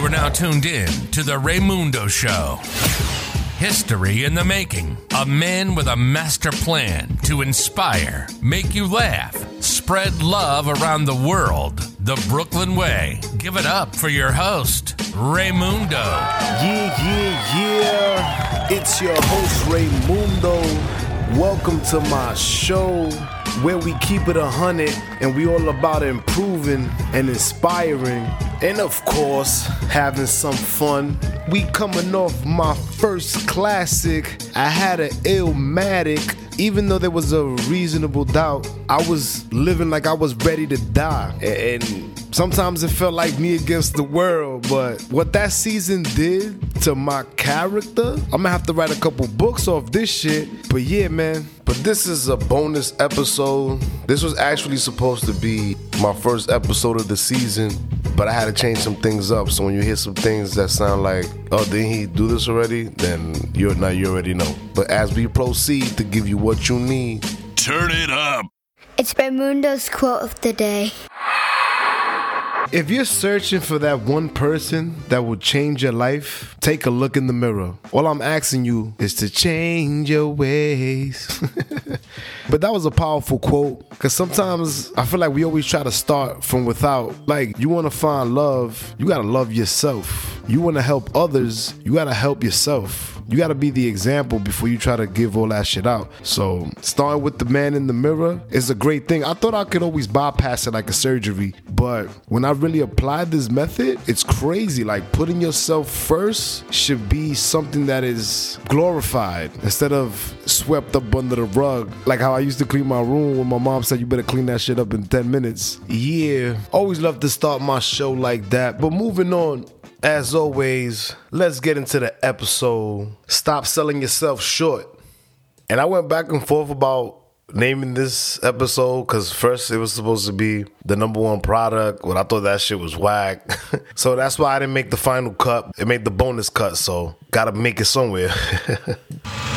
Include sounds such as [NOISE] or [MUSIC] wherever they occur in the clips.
You are now tuned in to the Raymundo Show. History in the making. A man with a master plan to inspire, make you laugh, spread love around the world. The Brooklyn Way. Give it up for your host, Raymundo. Yeah, yeah, yeah. It's your host, Raymundo. Welcome to my show where we keep it a hundred and we all about improving and inspiring. And of course having some fun. We coming off my first classic. I had an illmatic. Even though there was a reasonable doubt i was living like i was ready to die. And sometimes it felt like me against the world but what that season did to my character i'm gonna have to write a couple books off this shit. But yeah man but this is a bonus episode. This was actually supposed to be my first episode of the season but i had to change some things up. So when you hear some things that sound like oh didn't he do this already? Then you're now you already know. But as we proceed to give you what you need Turn it up. It's Raymundo's quote of the day. If you're searching for that one person that will change your life, take a look in the mirror. All I'm asking you is to change your ways. [LAUGHS] but that was a powerful quote because sometimes I feel like we always try to start from without. Like, you want to find love, you got to love yourself. You want to help others, you got to help yourself. You got to be the example before you try to give all that shit out. So, starting with the man in the mirror is a great thing. I thought I could always bypass it like a surgery, but when I really applied this method, it's crazy. Like, putting yourself first should be something that is glorified instead of swept up under the rug. Like how I used to clean my room when my mom said, You better clean that shit up in 10 minutes. Yeah, always love to start my show like that. But moving on, as always, let's get into the episode. Stop selling yourself short. And I went back and forth about naming this episode because first it was supposed to be the number one product, but I thought that shit was whack. [LAUGHS] so that's why I didn't make the final cut. It made the bonus cut, so gotta make it somewhere. [LAUGHS]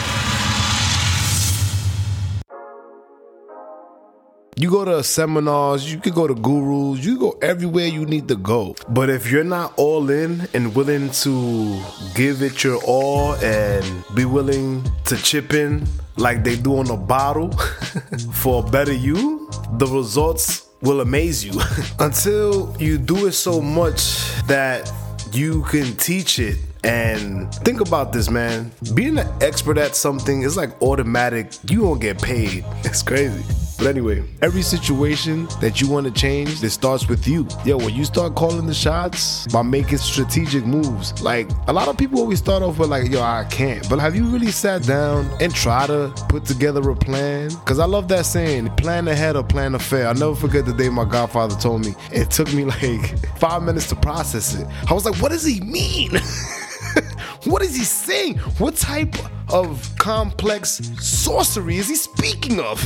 You go to seminars, you could go to gurus, you go everywhere you need to go. But if you're not all in and willing to give it your all and be willing to chip in like they do on a bottle [LAUGHS] for a better you, the results will amaze you. [LAUGHS] Until you do it so much that you can teach it and think about this, man. Being an expert at something is like automatic. You don't get paid. [LAUGHS] It's crazy. But anyway, every situation that you want to change, it starts with you. Yo, when you start calling the shots by making strategic moves, like a lot of people always start off with like, yo, I can't. But have you really sat down and try to put together a plan? Because I love that saying, plan ahead or plan to fail. I'll never forget the day my godfather told me. It took me [LAUGHS] like five minutes to process it. I was like, what does he mean? [LAUGHS] what is he saying? What type of complex sorcery is he speaking of?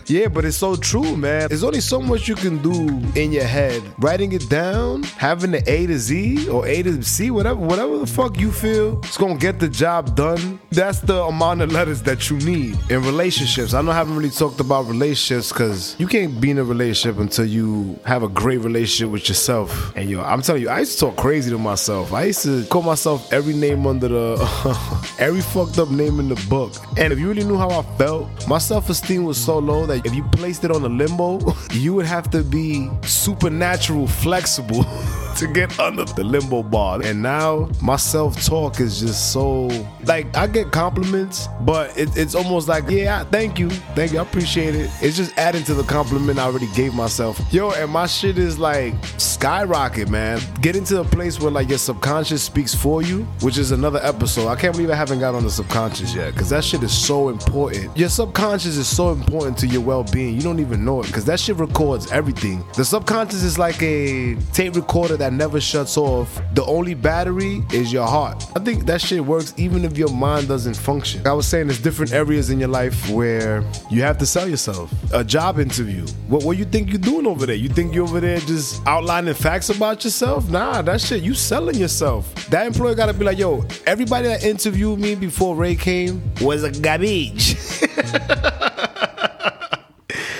[LAUGHS] yeah, but it's so true, man. There's only so much you can do in your head. Writing it down, having the A to Z or A to C, whatever, whatever the fuck you feel, it's gonna get the job done. That's the amount of letters that you need in relationships. I know I haven't really talked about relationships because you can't be in a relationship until you have a great relationship with yourself. And yo, I'm telling you, I used to talk crazy to myself. I used to call myself every name under the [LAUGHS] every fucked up name in the book. And if you really knew how I felt, my self-esteem was so low that if you placed it on a limbo, [LAUGHS] you would have to be supernatural flexible [LAUGHS] to get under the limbo bar. And now my self-talk is just so like I get compliments, but it, it's almost like, yeah, thank you. Thank you. I appreciate it. It's just adding to the compliment I already gave myself. Yo, and my shit is like skyrocket, man. Get into a place where like your subconscious speaks for you, which is another episode. I can't believe I haven't got on the subconscious yet because that shit is so important. Your subconscious is so important to your well being. You don't even know it because that shit records everything. The subconscious is like a tape recorder that never shuts off. The only battery is your heart. I think that shit works even if your mind doesn't function. I was saying there's different areas in your life where you have to sell yourself. A job interview. What what you think you're doing over there? You think you're over there just outlining facts about yourself? Nah, that shit, you selling yourself. That employer gotta be like, yo, everybody that interviewed me before Ray came was a garbage. [LAUGHS]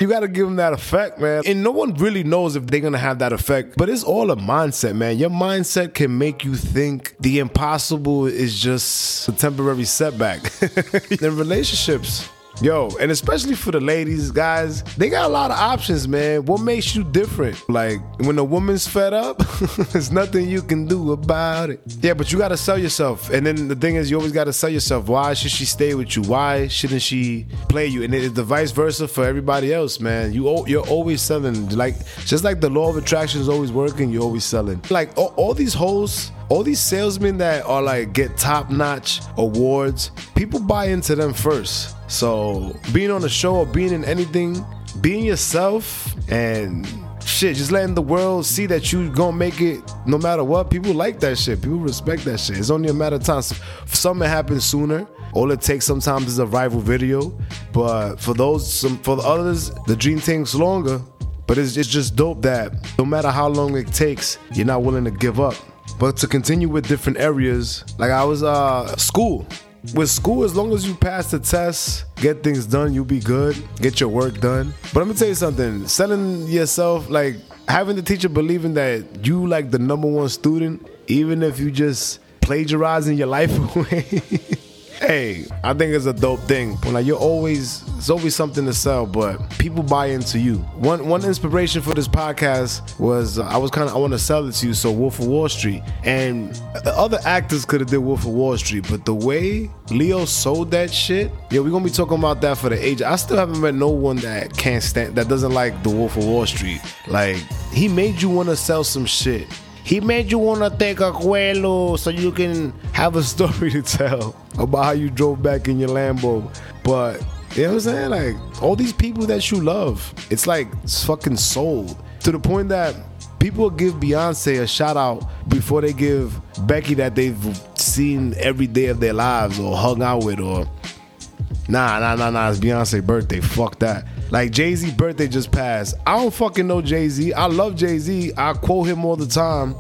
you gotta give them that effect, man. And no one really knows if they're gonna have that effect, but it's all a mindset, man. Your mindset can make you think the impossible is just a temporary setback. [LAUGHS] in relationships, Yo, and especially for the ladies, guys, they got a lot of options, man. What makes you different? Like when a woman's fed up, [LAUGHS] there's nothing you can do about it. Yeah, but you gotta sell yourself. And then the thing is, you always gotta sell yourself. Why should she stay with you? Why shouldn't she play you? And it's the vice versa for everybody else, man. You you're always selling. Like just like the law of attraction is always working, you're always selling. Like all, all these hoes all these salesmen that are like get top notch awards, people buy into them first. So being on a show or being in anything, being yourself and shit, just letting the world see that you gonna make it no matter what. People like that shit. People respect that shit. It's only a matter of time. So for some it happens sooner. All it takes sometimes is a rival video. But for those, some for the others, the dream takes longer. But it's, it's just dope that no matter how long it takes, you're not willing to give up. But to continue with different areas, like I was uh school. With school, as long as you pass the test, get things done, you'll be good. Get your work done. But I'm gonna tell you something. Selling yourself, like having the teacher believing that you like the number one student, even if you just plagiarizing your life [LAUGHS] away. hey, I think it's a dope thing. Like you're always, it's always something to sell, but people buy into you. One one inspiration for this podcast was uh, I was kind of I want to sell it to you. So Wolf of Wall Street and other actors could have did Wolf of Wall Street, but the way Leo sold that shit, yeah, we're gonna be talking about that for the age. I still haven't met no one that can't stand that doesn't like the Wolf of Wall Street. Like he made you want to sell some shit. He made you want to take a Quaalude so you can have a [LAUGHS] story to tell about how you drove back in your Lambo. But you know what I'm saying? Like all these people that you love, it's like fucking sold to the point that people give Beyonce a shout out before they give Becky that they've seen every day of their lives or hung out with or nah nah nah nah it's Beyonce birthday. Fuck that. Like Jay Z birthday just passed. I don't fucking know Jay Z. I love Jay Z. I quote him all the time.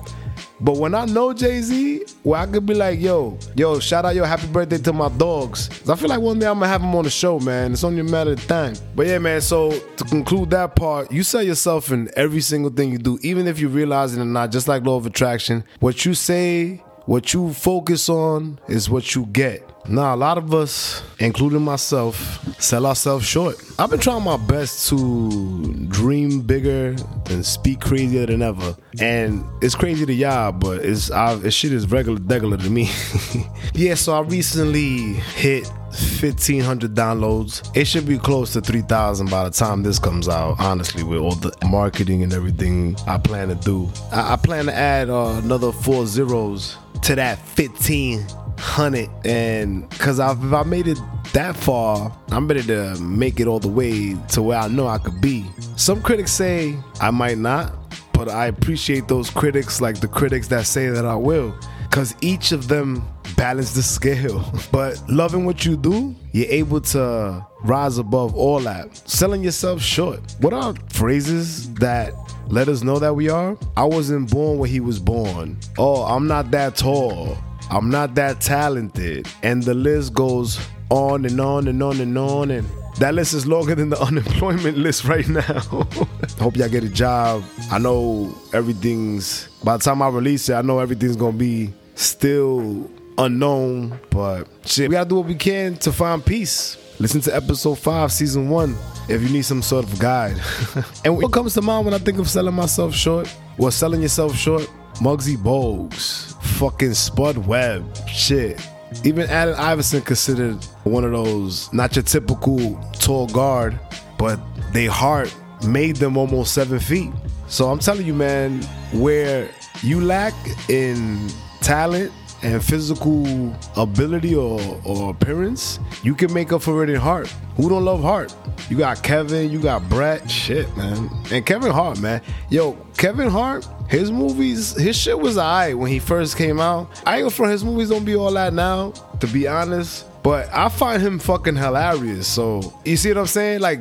But when I know Jay Z, where I could be like, yo, yo, shout out your happy birthday to my dogs. I feel like one day I'm gonna have them on the show, man. It's only a matter of time. But yeah, man, so to conclude that part, you sell yourself in every single thing you do, even if you realize it or not, just like law of attraction. What you say, what you focus on is what you get. Now, a lot of us, including myself, sell ourselves short. I've been trying my best to dream bigger and speak crazier than ever. And it's crazy to y'all, but it's I, it shit is regular regular to me. [LAUGHS] yeah, so I recently hit 1500 downloads. It should be close to 3000 by the time this comes out, honestly, with all the marketing and everything I plan to do. I, I plan to add uh, another four zeros to that 15 hundred and because if I made it that far, I'm ready to make it all the way to where I know I could be. Some critics say I might not, but I appreciate those critics, like the critics that say that I will, because each of them balance the [LAUGHS] scale. But loving what you do, you're able to rise above all that. Selling yourself short. What are phrases that let us know that we are? I wasn't born where he was born. Oh, I'm not that tall. I'm not that talented. And the list goes on and on and on and on. And that list is longer than the [LAUGHS] unemployment list right now. [LAUGHS] Hope y'all get a job. I know everything's, by the time I release it, I know everything's gonna be still unknown. But shit, we gotta do what we can to find peace. Listen to episode five, season one, if you need some sort of guide. [LAUGHS] and what comes to mind when I think of selling myself short? Well, selling yourself short, Muggsy Bogues, fucking Spud Webb, shit. Even Allen Iverson considered one of those not your typical tall guard, but they heart made them almost seven feet. So I'm telling you, man, where you lack in talent and physical ability or, or appearance, you can make up for it in heart. Who don't love heart? You got Kevin, you got Brett, shit, man. And Kevin Hart, man. Yo, Kevin Hart, his movies, his shit was alright when he first came out. I ain't for his movies don't be all that now, to be honest. But I find him fucking hilarious. So you see what I'm saying? Like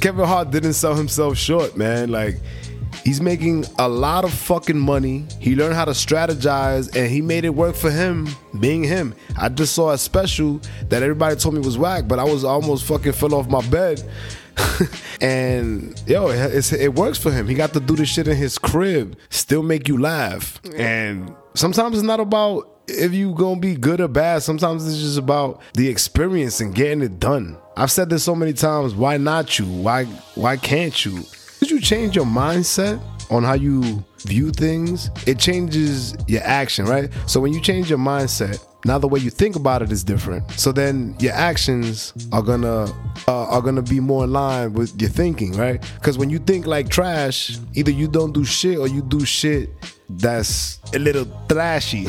Kevin Hart didn't sell himself short, man. Like He's making a lot of fucking money. He learned how to strategize and he made it work for him being him. I just saw a special that everybody told me was whack, but I was almost fucking fell off my bed [LAUGHS] and yo, it, it works for him. He got to do this shit in his crib, still make you laugh. And sometimes it's not about if you gonna be good or bad. Sometimes it's just about the experience and getting it done. I've said this so many times. Why not you? Why why can't you? Did you change your mindset on how you view things? It changes your action, right? So when you change your mindset, now the way you think about it is different. So then your actions are gonna uh, are gonna be more in line with your thinking, right? Because when you think like trash, either you don't do shit or you do shit that's a little trashy.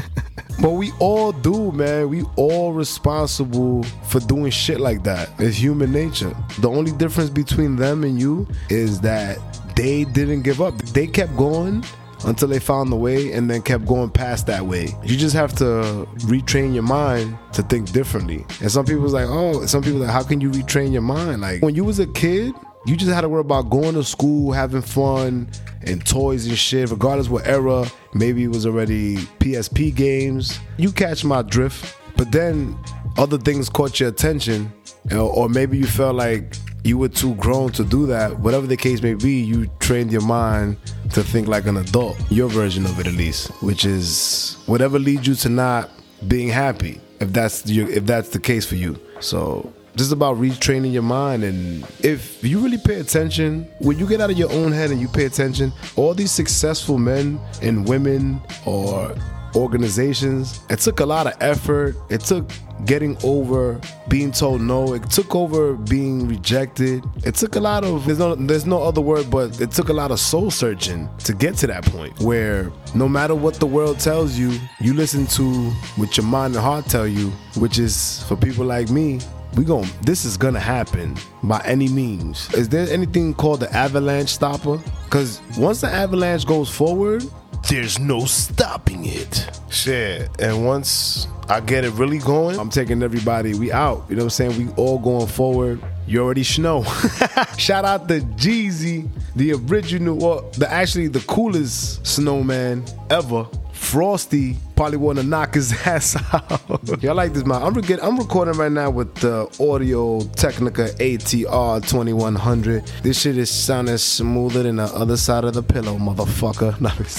[LAUGHS] but we all do, man. We all responsible for doing shit like that. It's human nature. The only difference between them and you is that they didn't give up. They kept going until they found the way and then kept going past that way. You just have to retrain your mind to think differently. And some people's like, oh, some people like, how can you retrain your mind? Like when you was a kid, you just had to worry about going to school, having fun, and toys and shit, regardless what era. Maybe it was already PSP games. You catch my drift. But then other things caught your attention, or maybe you felt like you were too grown to do that. Whatever the case may be, you trained your mind to think like an adult. Your version of it, at least, which is whatever leads you to not being happy. If that's your, if that's the case for you, so this is about retraining your mind. And if you really pay attention, when you get out of your own head and you pay attention, all these successful men and women or organizations, it took a lot of effort. It took getting over being told no. It took over being rejected. It took a lot of there's no there's no other word but it took a lot of soul searching to get to that point where no matter what the world tells you, you listen to what your mind and heart tell you, which is for people like me, we going this is gonna happen by any means. Is there anything called the avalanche stopper? Cause once the avalanche goes forward, there's no stopping it. Shit. And once I get it really going, I'm taking everybody. We out. You know what I'm saying? We all going forward. You already know. [LAUGHS] Shout out to Jeezy, the original, well, the actually the coolest snowman ever. Frosty probably want to knock his [LAUGHS] ass out. [LAUGHS] Y'all like this, man? I'm, re- I'm recording right now with the Audio Technica ATR 2100. This shit is sounding smoother than the other side of the pillow, motherfucker.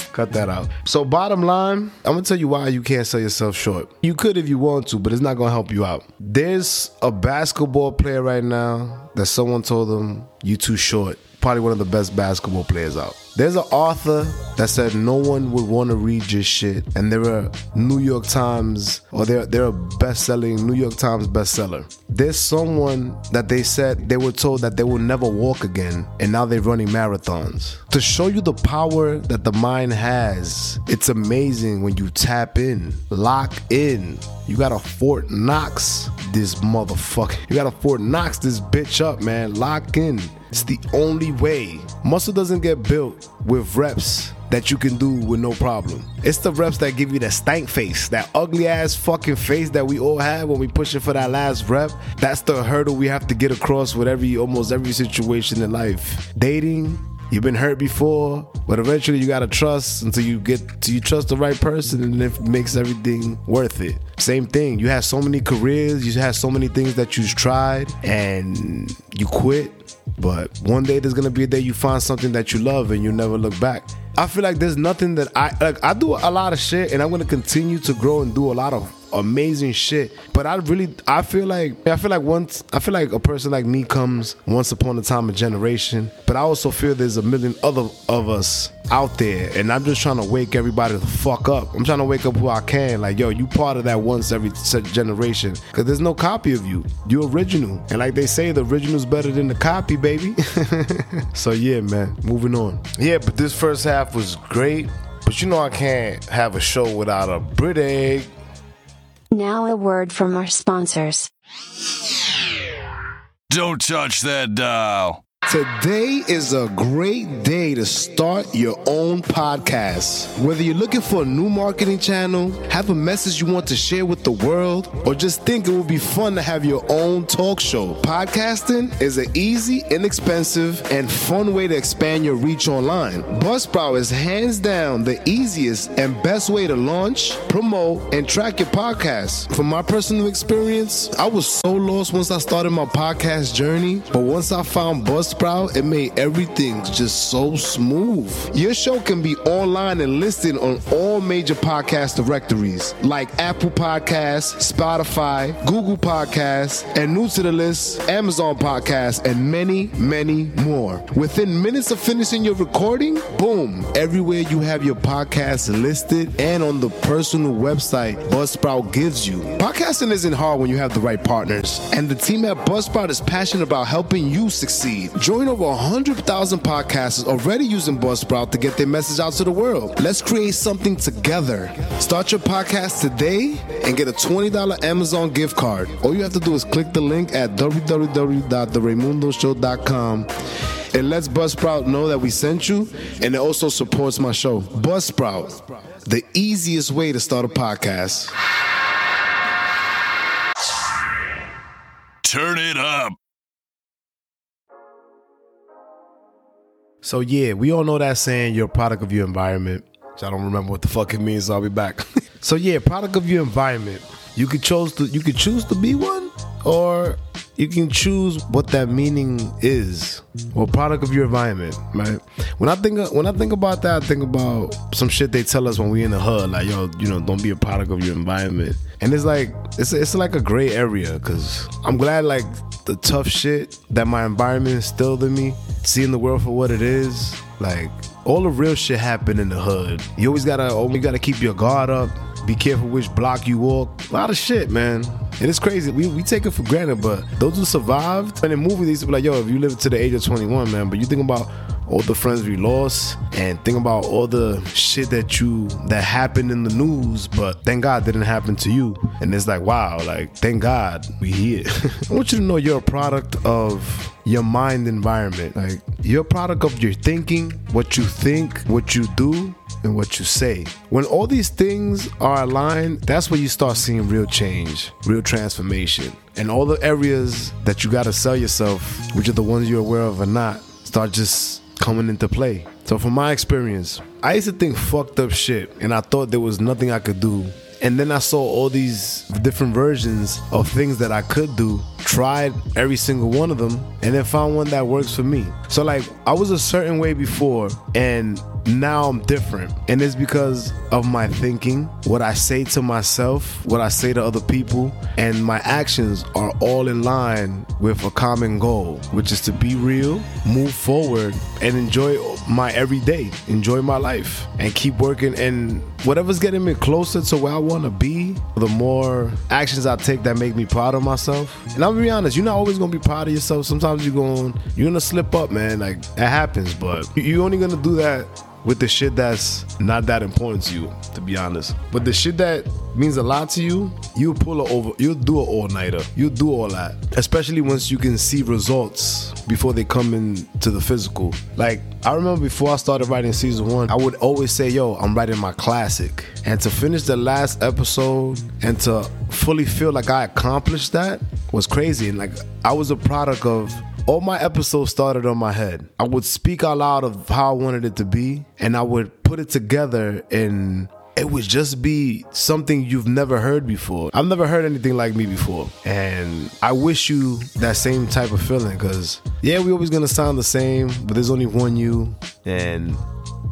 [LAUGHS] Cut that out. So, bottom line, I'm gonna tell you why you can't sell yourself short. You could if you want to, but it's not gonna help you out. There's a basketball player right now that someone told them you too short probably one of the best basketball players out. There's an author that said no one would want to read your shit, and they're a New York Times or they're they're a best-selling New York Times bestseller. There's someone that they said they were told that they will never walk again, and now they're running marathons. To show you the power that the mind has, it's amazing when you tap in, lock in. You got a Fort Knox this motherfucker. You got a Fort Knox this bitch up, man. Lock in. It's the only way. Muscle doesn't get built with reps that you can do with no problem. It's the reps that give you that stank face, that ugly ass fucking face that we all have when we pushing for that last rep. That's the hurdle we have to get across with every almost every situation in life. Dating, You've been hurt before, but eventually you gotta trust until you get to you trust the right person, and it makes everything worth it. Same thing. You have so many careers, you have so many things that you've tried, and you quit. But one day there's gonna be a day you find something that you love, and you never look back. I feel like there's nothing that I like. I do a lot of shit, and I'm gonna continue to grow and do a lot of amazing shit. But I really, I feel like, I feel like once, I feel like a person like me comes once upon a time a generation. But I also feel there's a million other of us out there, and I'm just trying to wake everybody the fuck up. I'm trying to wake up who I can. Like, yo, you part of that once every generation, because there's no copy of you. You original, and like they say, the original's better than the copy, baby. [LAUGHS] so yeah, man. Moving on. Yeah, but this first half was great. But you know I can't have a show without a Brit egg. Now a word from our sponsors. Don't touch that dial. Today is a great day to start your own podcast. Whether you're looking for a new marketing channel, have a message you want to share with the world, or just think it would be fun to have your own talk show, podcasting is an easy, inexpensive, and fun way to expand your reach online. Buzzsprout is hands down the easiest and best way to launch, promote, and track your podcast. From my personal experience, I was so lost once I started my podcast journey, but once I found Buzzsprout, Buzzsprout, it made everything just so smooth. Your show can be online and listed on all major podcast directories like Apple Podcasts, Spotify, Google Podcasts, and new to the list, Amazon Podcasts, and many, many more. Within minutes of finishing your recording, boom, everywhere you have your podcast listed and on the personal website Buzzsprout gives you. Podcasting isn't hard when you have the right partners, and the team at Buzzsprout is passionate about helping you succeed. Join over 100,000 podcasters already using Buzzsprout to get their message out to the world. Let's create something together. Start your podcast today and get a $20 Amazon gift card. All you have to do is click the link at www.theraymundoshow.com. It lets Buzzsprout know that we sent you, and it also supports my show. Buzzsprout, the easiest way to start a podcast. Turn it up. So yeah, we all know that saying you're a product of your environment. Which I don't remember what the fuck it means, so I'll be back. [LAUGHS] so yeah, product of your environment. You could choose to you could choose to be one, or you can choose what that meaning is or product of your environment right when i think when i think about that i think about some shit they tell us when we in the hood like yo you know don't be a product of your environment and it's like it's, it's like a gray area because i'm glad like the tough shit that my environment instilled in me seeing the world for what it is like all the real shit happened in the hood you always gotta you gotta keep your guard up be careful which block you walk. A lot of shit, man. And it's crazy. We, we take it for granted, but those who survived, and in movies, they used to be like, yo, if you live to the age of 21, man, but you think about all the friends we lost and think about all the shit that you that happened in the news but thank god didn't happen to you and it's like wow like thank god we here [LAUGHS] i want you to know you're a product of your mind environment like you're a product of your thinking what you think what you do and what you say. When all these things are aligned, that's when you start seeing real change, real transformation. And all the areas that you gotta sell yourself, which are the ones you're aware of or not, start just coming into play. So, from my experience, I used to think fucked up shit, and I thought there was nothing I could do. And then I saw all these different versions of things that I could do, tried every single one of them, and then found one that works for me. So, like, I was a certain way before, and now I'm different. And it's because of my thinking, what I say to myself, what I say to other people, and my actions are all in line with a common goal, which is to be real, move forward, and enjoy my everyday, enjoy my life, and keep working. And whatever's getting me closer to where I want to be, the more actions I take that make me proud of myself. And I'm gonna be honest, you're not always gonna be proud of yourself. Sometimes you're going, you're gonna slip up, man. Like it happens, but you're only gonna do that with the shit that's not that important to you, to be honest. But the shit that means a lot to you, you pull it over, you'll do an all nighter. You'll do all that. Especially once you can see results before they come into the physical. Like, I remember before I started writing season one, I would always say, Yo, I'm writing my classic. And to finish the last episode and to fully feel like I accomplished that was crazy. And like, I was a product of all my episodes started on my head. I would speak out loud of how I wanted it to be, and I would put it together and it would just be something you've never heard before. I've never heard anything like me before. And I wish you that same type of feeling because, yeah, we always gonna sound the same, but there's only one you. And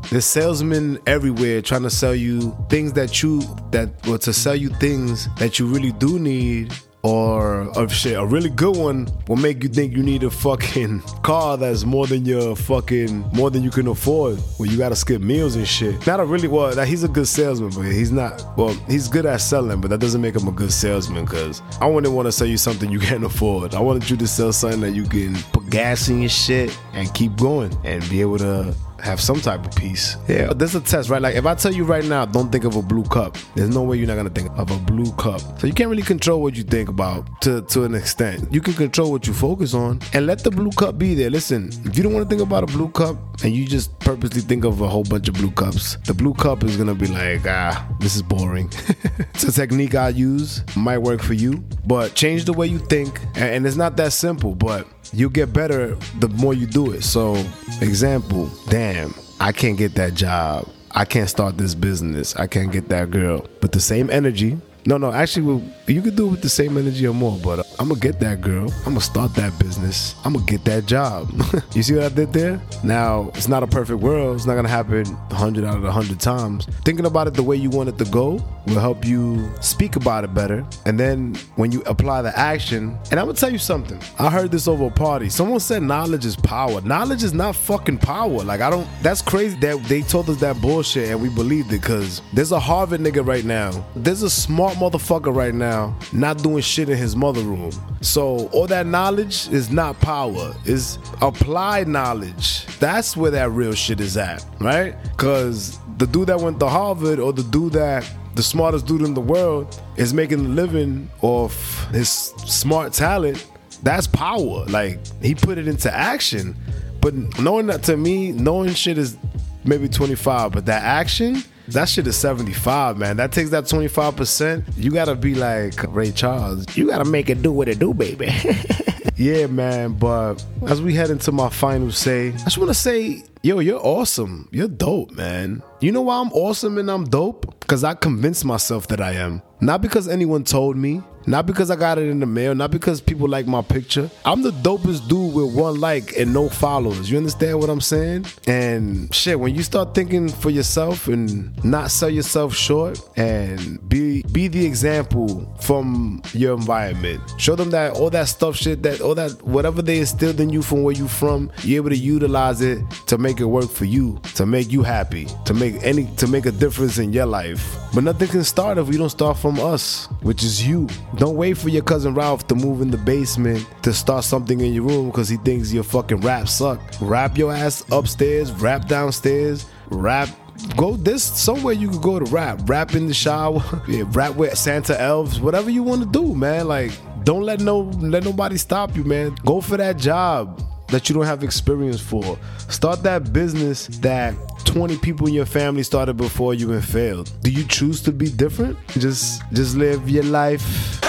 there's salesmen everywhere trying to sell you things that you, that, or to sell you things that you really do need or of shit. A really good one will make you think you need a fucking car that's more than your fucking more than you can afford. Where you gotta skip meals and shit. Not a really well. He's a good salesman, but he's not. Well, he's good at selling, but that doesn't make him a good salesman. Cause I wouldn't want to sell you something you [LAUGHS] can't afford. I wanted you to sell something that you can put gas in your shit and keep going and be able to have some type of peace. Yeah, but there's a test, right? Like if I tell you right now, don't think of a blue cup. There's no way you're not gonna think of a blue cup. So you can't really control what you think about to to an extent. You can control what you focus on and let the blue cup be there. Listen, if you don't want to think about a blue cup and you just purposely think of a whole bunch of blue cups, the blue cup is gonna be like, ah, this is boring. [LAUGHS] it's a technique I use, might work for you, but change the way you think, and, and it's not that simple, but you get better the more you do it. So, example, damn, I can't get that job. I can't start this business. I can't get that girl. But the same energy, no, no, actually, you could do it with the same energy or more, but I'm gonna get that girl. I'm gonna start that business. I'm gonna get that job. [LAUGHS] you see what I did there? Now, it's not a perfect world. It's not gonna happen 100 out of 100 times. Thinking about it the way you want it to go will help you speak about it better. And then when you apply the action, and I'm gonna tell you something. I heard this over a party. Someone said knowledge is power. Knowledge is not fucking power. Like, I don't, that's crazy that they told us that bullshit and we believed it because there's a Harvard nigga right now. There's a smart motherfucker right now not doing shit in his mother room. So all that knowledge is not power, is applied knowledge. That's where that real shit is at, right? Cause the dude that went to Harvard or the dude that the smartest dude in the world is making a living off his smart talent, that's power. Like he put it into action. But knowing that to me, knowing shit is maybe 25, but that action, that shit is 75, man. That takes that 25%. You gotta be like Ray Charles. You gotta make it do what it do, baby. [LAUGHS] yeah, man. But as we head into my final say, I just wanna say, yo, you're awesome. You're dope, man. You know why I'm awesome and I'm dope? Because I convinced myself that I am. Not because anyone told me, not because I got it in the mail, not because people like my picture. I'm the dopest dude with one like and no followers. You understand what I'm saying? And shit, when you start thinking for yourself and not sell yourself short and be be the example from your environment. Show them that all that stuff shit that all that whatever they instilled in you from where you from, you're able to utilize it to make it work for you, to make you happy, to make any to make a difference in your life. But nothing can start if we don't start from us, which is you. Don't wait for your cousin Ralph to move in the basement to start something in your room because he thinks your fucking rap suck. Rap your ass upstairs, rap downstairs, rap. Go this somewhere you could go to rap. Rap in the shower, [LAUGHS] yeah, rap with Santa elves, whatever you want to do, man. Like, don't let no let nobody stop you, man. Go for that job that you don't have experience for. Start that business that 20 people in your family started before you and failed. Do you choose to be different? Just just live your life.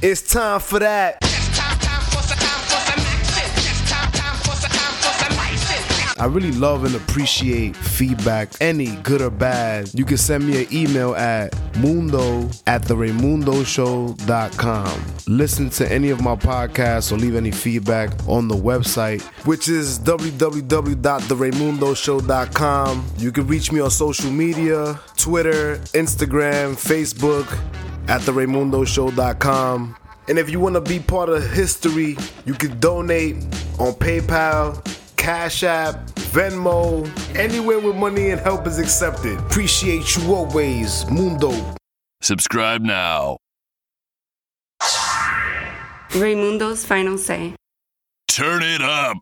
It's time for that. I really love and appreciate feedback, any good or bad. You can send me an email at mundo at the Raymundoshow.com. Listen to any of my podcasts or leave any feedback on the website, which is www.theRaymundoshow.com. You can reach me on social media Twitter, Instagram, Facebook at theRaymundoshow.com. And if you want to be part of history, you can donate on PayPal, Cash App, Venmo, anywhere with money and help is accepted. Appreciate you always, Mundo. Subscribe now. Raymundo's final say. Turn it up.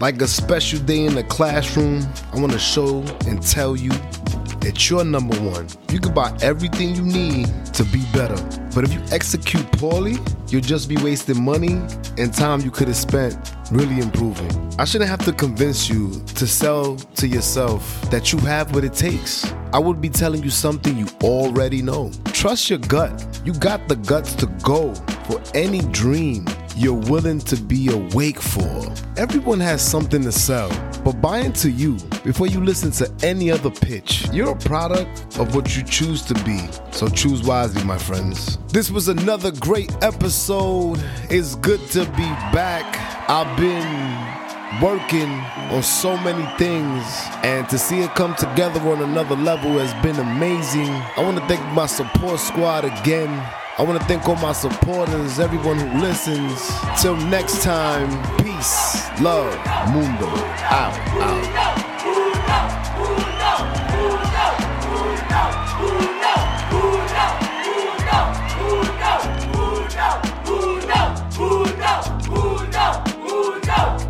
Like a special day in the classroom, I want to show and tell you that you're number one. You can buy everything you need to be better. But if you execute poorly, you'll just be wasting money and time you could have spent really improving. I shouldn't have to convince you to sell to yourself that you have what it takes. I would be telling you something you already know. Trust your gut. You got the guts to go for any dream you're willing to be awake for. Everyone has something to sell, but buy into you before you listen to any other pitch. You're a product of what you choose to be, so choose wisely, my friends. This was another great episode. It's good to be back. I've been working on so many things and to see it come together on another level has been amazing. I want to thank my support squad again. I want to thank all my supporters, everyone who listens. Till next time, peace, love, mundo, out, out. Uno, uno, uno, uno.